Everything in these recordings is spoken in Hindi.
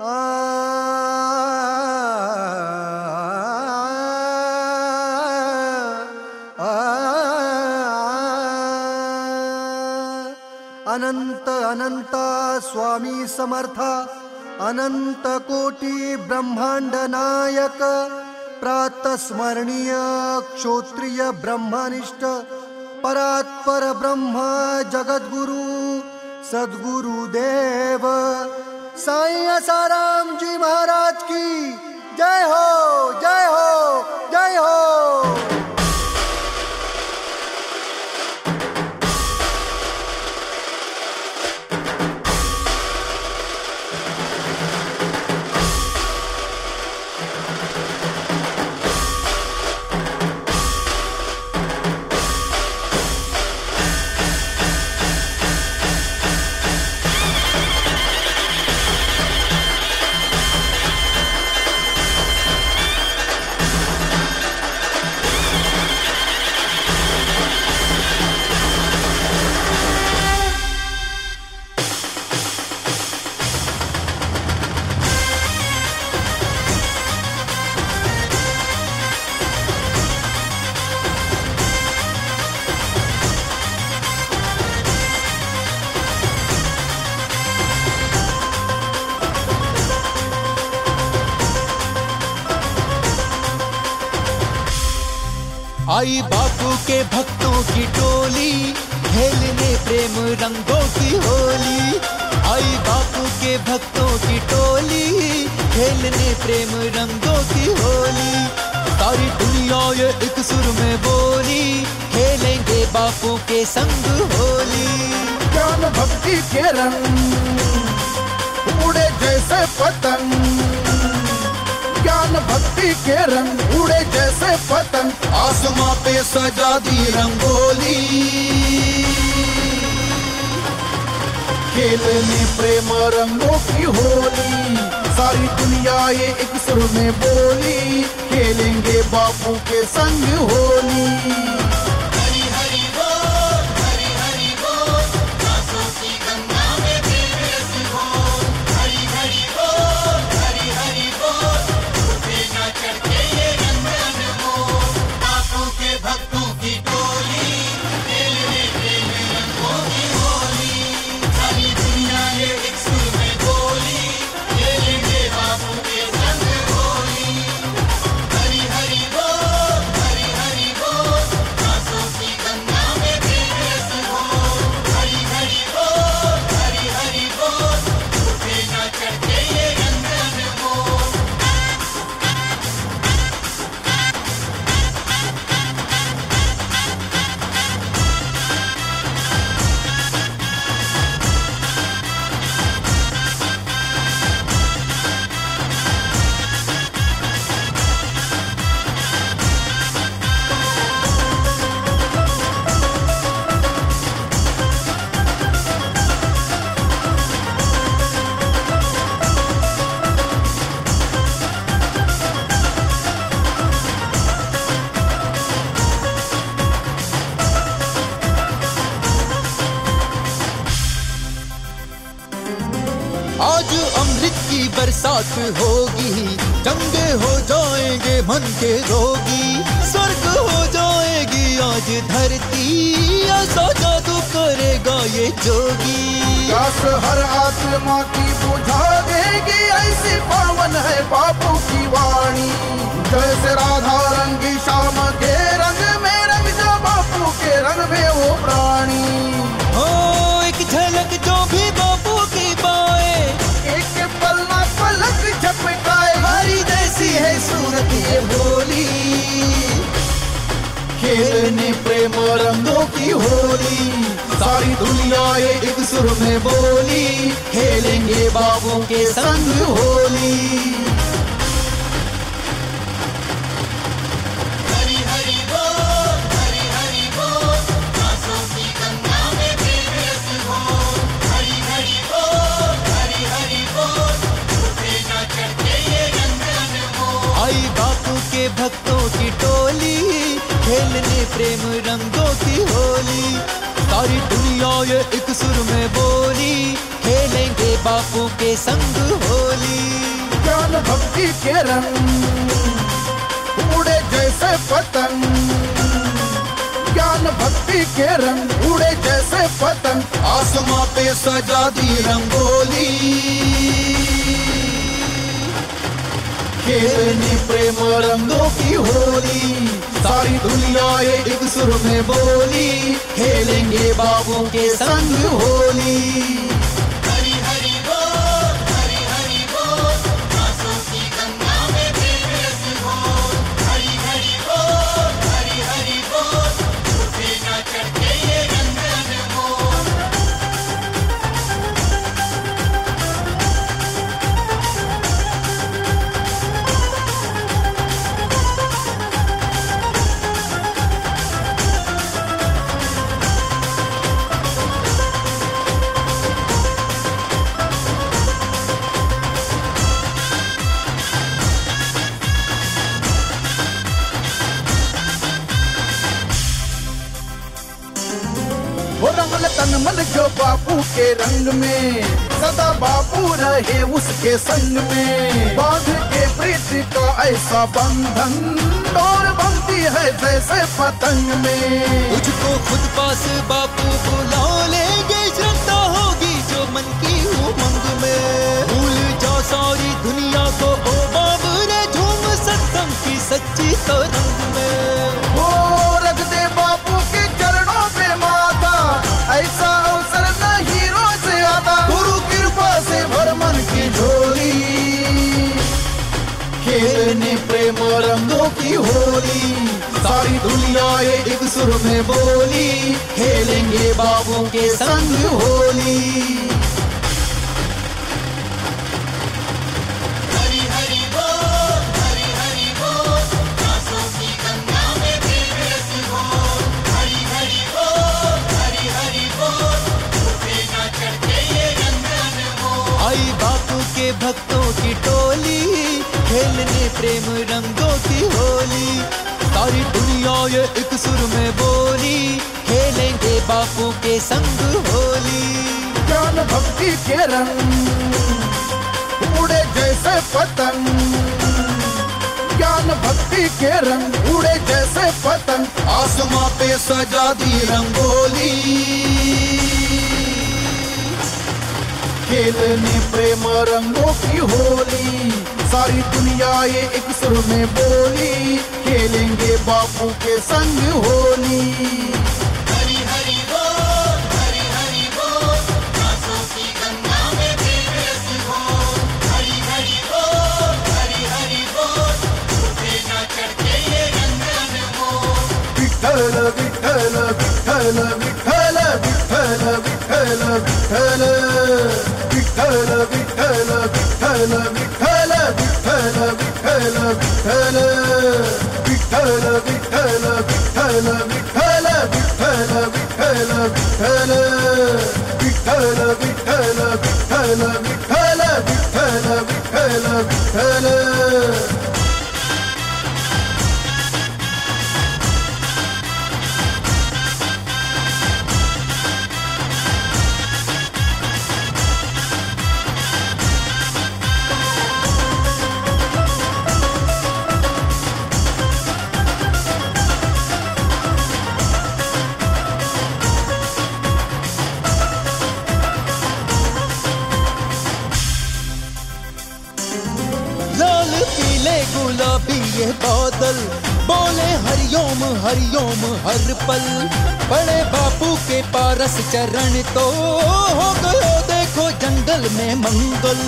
अनंत, अनंता स्वामी समर्थ, अनंत कोटी ब्रह्मांड नायक प्रातस्मरणीय क्षोत्रिय ब्रह्मनिष्ठ, परात्पर ब्रह्म जगद्गुरु सद्गुरु देव साई आसाराम जी महाराज की। जय हो जय हो जय हो। आई बापू के भक्तों की टोली, खेलने प्रेम रंगों की होली। आई बापू के भक्तों की टोली, खेलने प्रेम रंगों की होली। सारी दुनिया ये एक सुर में बोली, खेलेंगे बापू के संग होली। ज्ञान भक्ति के रंग, उड़े जैसे पतंग। भक्ति के रंग उड़े जैसे पतंग। आसमां पे सजा दी रंगोली। खेलने प्रेम रंगों की होली। सारी दुनिया ये एक सुर में बोली। खेलेंगे बापू के संग होली। बरसात होगी। चंगे हो जाएँगे मन के रोगी। स्वर्ग हो जाएगी आज धरती। ऐसा जादू करेगा ये जोगी। प्यास हर आत्मा की बुझा देगी, ऐसी पावन है बापू की वाणी। जैसे राधा रंगी शाम के रंग में रंग जो बापू के रंग में वो प्राणी। है होली। खेलने प्रेम रंगों की होली। सारी दुनिया एक सुर में बोली। खेलेंगे बाबू के संग होली। प्रेम रंगों की होली। सारी दुनिया ये एक सुर में बोली। खेलेंगे बापू के संग होली। ज्ञान भक्ति के रंग उड़े जैसे पतंग। ज्ञान भक्ति के रंग उड़े जैसे पतंग। आसमां पे सजा दी रंगोली। खेलने प्रेम रंगों की होली। सारी दुनिया एक सुर में बोली। खेलेंगे बाबू के संग होली। मन जो बापू के रंग में, सदा बापू रहे उसके संग में। बाँध के प्रीति का ऐसा बंधन, डोर बनती है जैसे पतंग में। तुझको खुद पास बापू बुला लेंगे श्रद्धा होगी जो मन की उमंग में। भूल जाओ सारी दुनिया को, ओ बाबू रे झूम सत्संग की सच्ची तरंग में होली सारी दुनिया एक सुर में बोली खेलेंगे बाबू के संग होली। खेलने प्रेम रंगों की होली। सारी दुनिया ये एक सुर में बोली। खेलेंगे बापू के संग होली। ज्ञान भक्ति के रंग उड़े जैसे पतंग। ज्ञान भक्ति के रंग उड़े जैसे पतंग। आसमां पे सजा दी रंगोली। खेलने प्रेम रंगों की होली। सारी दुनिया ये एक सुर में बोली खेलेंगे बापू के संग होली। हरि हरि बोल हरि हरि बोल आँसू की गंगा में रस हरि हरि बोल हरि हरि बोल उठे ना चढ़के ये रंगन विठ्ठल विठ्ठल विठ्ठल विठ्ठल विठ्ठल विठ्ठल विठ्ठल विठ्ठल विठ्ठल विठ्ठल विठ्ठल विठ्ठल विठ्ठल विठ्ठल विठ्ठल बोले हरिओम हरिओम, हर पल। बड़े बापू के पारस चरण तो हो गयो, देखो जंगल में मंगल।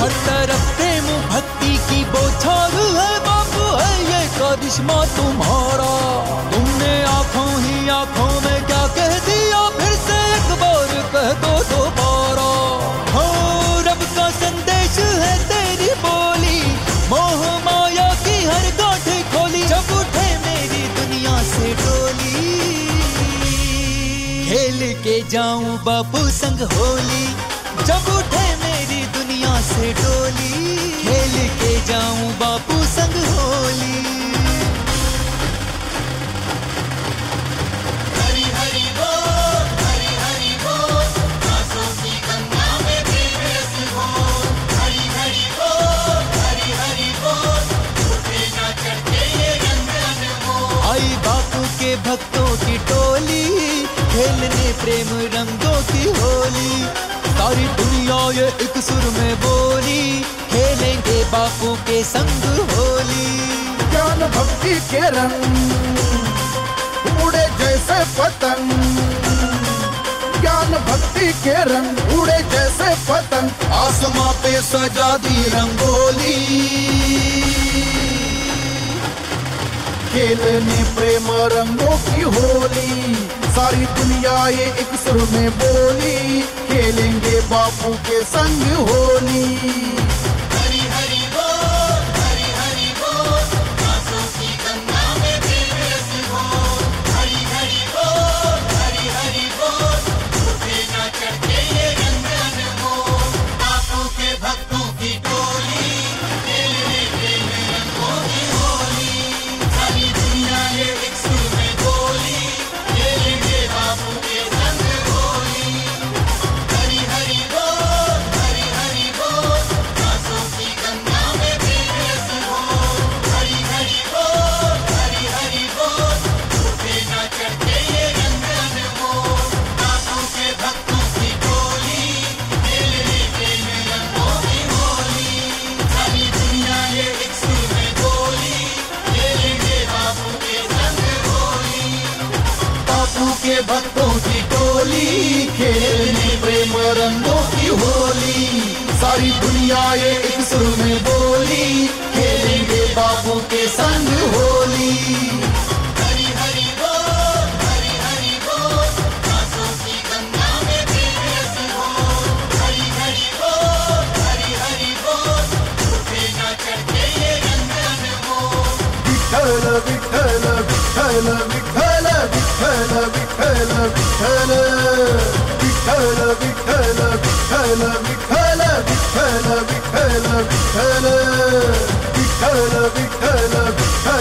हर तरफ़ प्रेम, भक्ति की बौछार है बापू, है ये करिश्मा तुम्हारा। तुमने के जाऊँ बापू संग होली। जब उठे मेरी दुनिया से डोली। खेल के जाऊँ बापू संग होली। खेलने प्रेम रंगों की होली। सारी दुनिया ये एक सुर में बोली। खेलेंगे बापू के संग होली। ज्ञान भक्ति के रंग उड़े जैसे पतंग। ज्ञान भक्ति के रंग उड़े जैसे पतंग। आसमां पे सजा दी रंगोली। खेलने प्रेम रंगों की होली। सारी दुनिया ये एक सुर में बोली खेलेंगे बापू के संग होली। टोली खेलने प्रेम रंगों की होली। सारी दुनिया एक सुर में बोली। खेलेंगे बाबू के संग होली।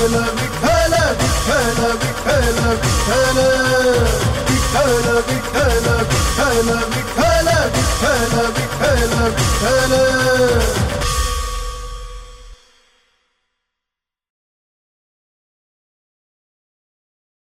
विठ्ठल विठ्ठल विठ्ठल विठ्ठल विठ्ठल विठ्ठल विठ्ठल विठ्ठल विठ्ठल विठ्ठल विठ्ठल विठ्ठल